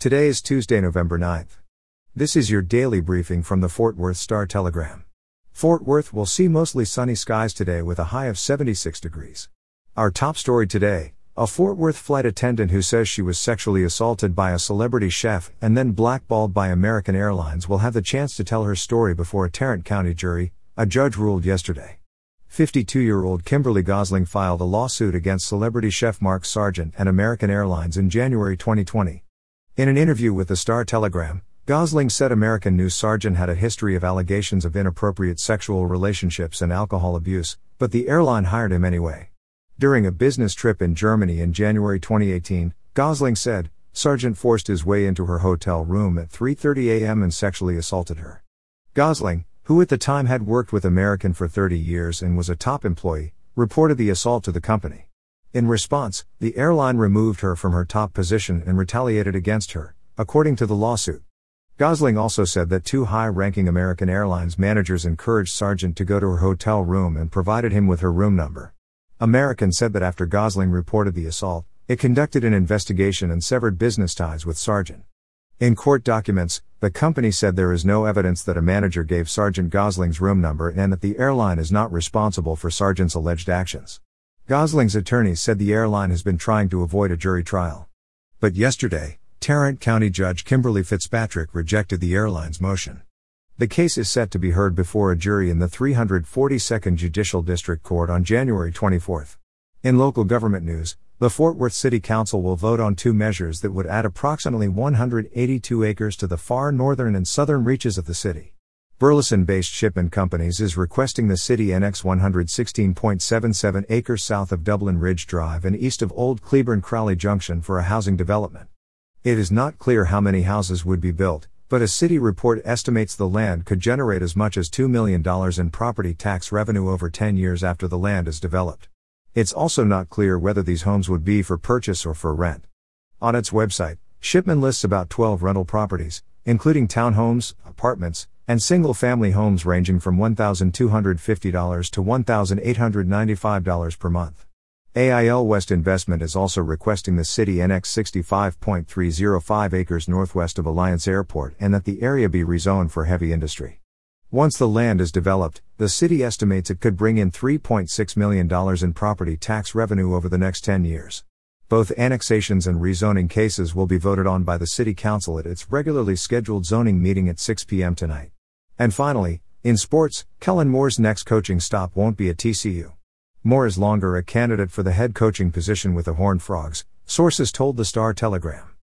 Today is Tuesday, November 9th. This is your daily briefing from the Fort Worth Star Telegram. Fort Worth will see mostly sunny skies today with a high of 76 degrees. Our top story today a Fort Worth flight attendant who says she was sexually assaulted by a celebrity chef and then blackballed by American Airlines will have the chance to tell her story before a Tarrant County jury, a judge ruled yesterday. 52 year old Kimberly Gosling filed a lawsuit against celebrity chef Mark Sargeant and American Airlines in January 2020. In an interview with the Star Telegram, Gosling said American News Sargeant had a history of allegations of inappropriate sexual relationships and alcohol abuse, but the airline hired him anyway. During a business trip in Germany in January 2018, Gosling said, Sargeant forced his way into her hotel room at 3:30 a.m. and sexually assaulted her. Gosling, who at the time had worked with American for 30 years and was a top employee, reported the assault to the company. In response, the airline removed her from her top position and retaliated against her, according to the lawsuit. Gosling also said that two high ranking American Airlines managers encouraged Sargeant to go to her hotel room and provided him with her room number. American said that after Gosling reported the assault, it conducted an investigation and severed business ties with Sargeant. In court documents, the company said there is no evidence that a manager gave Sargeant Gosling's room number and that the airline is not responsible for Sargeant's alleged actions. Gosling's attorneys said the airline has been trying to avoid a jury trial. But yesterday, Tarrant County Judge Kimberly Fitzpatrick rejected the airline's motion. The case is set to be heard before a jury in the 342nd Judicial District Court on January 24. In local government news, the Fort Worth City Council will vote on two measures that would add approximately 182 acres to the far northern and southern reaches of the city. Burleson based Shipman Companies is requesting the city annex 116.77 acres south of Dublin Ridge Drive and east of Old Cleburne Crowley Junction for a housing development. It is not clear how many houses would be built, but a city report estimates the land could generate as much as $2 million in property tax revenue over 10 years after the land is developed. It's also not clear whether these homes would be for purchase or for rent. On its website, Shipman lists about 12 rental properties, including townhomes, apartments, and single family homes ranging from $1,250 to $1,895 per month. AIL West Investment is also requesting the city annex 65.305 acres northwest of Alliance Airport and that the area be rezoned for heavy industry. Once the land is developed, the city estimates it could bring in $3.6 million in property tax revenue over the next 10 years. Both annexations and rezoning cases will be voted on by the City Council at its regularly scheduled zoning meeting at 6 p.m. tonight. And finally, in sports, Kellen Moore's next coaching stop won't be at TCU. Moore is longer a candidate for the head coaching position with the Horned Frogs, sources told the Star Telegram.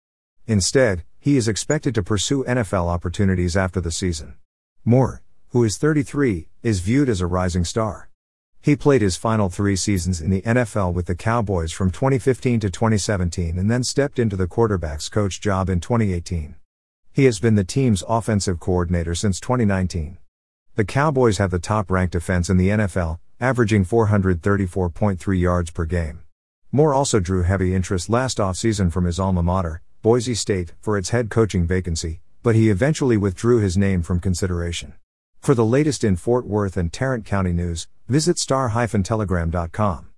Instead, he is expected to pursue NFL opportunities after the season. Moore, who is 33, is viewed as a rising star. He played his final three seasons in the NFL with the Cowboys from 2015 to 2017 and then stepped into the quarterback's coach job in 2018. He has been the team's offensive coordinator since 2019. The Cowboys have the top ranked offense in the NFL, averaging 434.3 yards per game. Moore also drew heavy interest last offseason from his alma mater, Boise State, for its head coaching vacancy, but he eventually withdrew his name from consideration. For the latest in Fort Worth and Tarrant County news, visit star-telegram.com.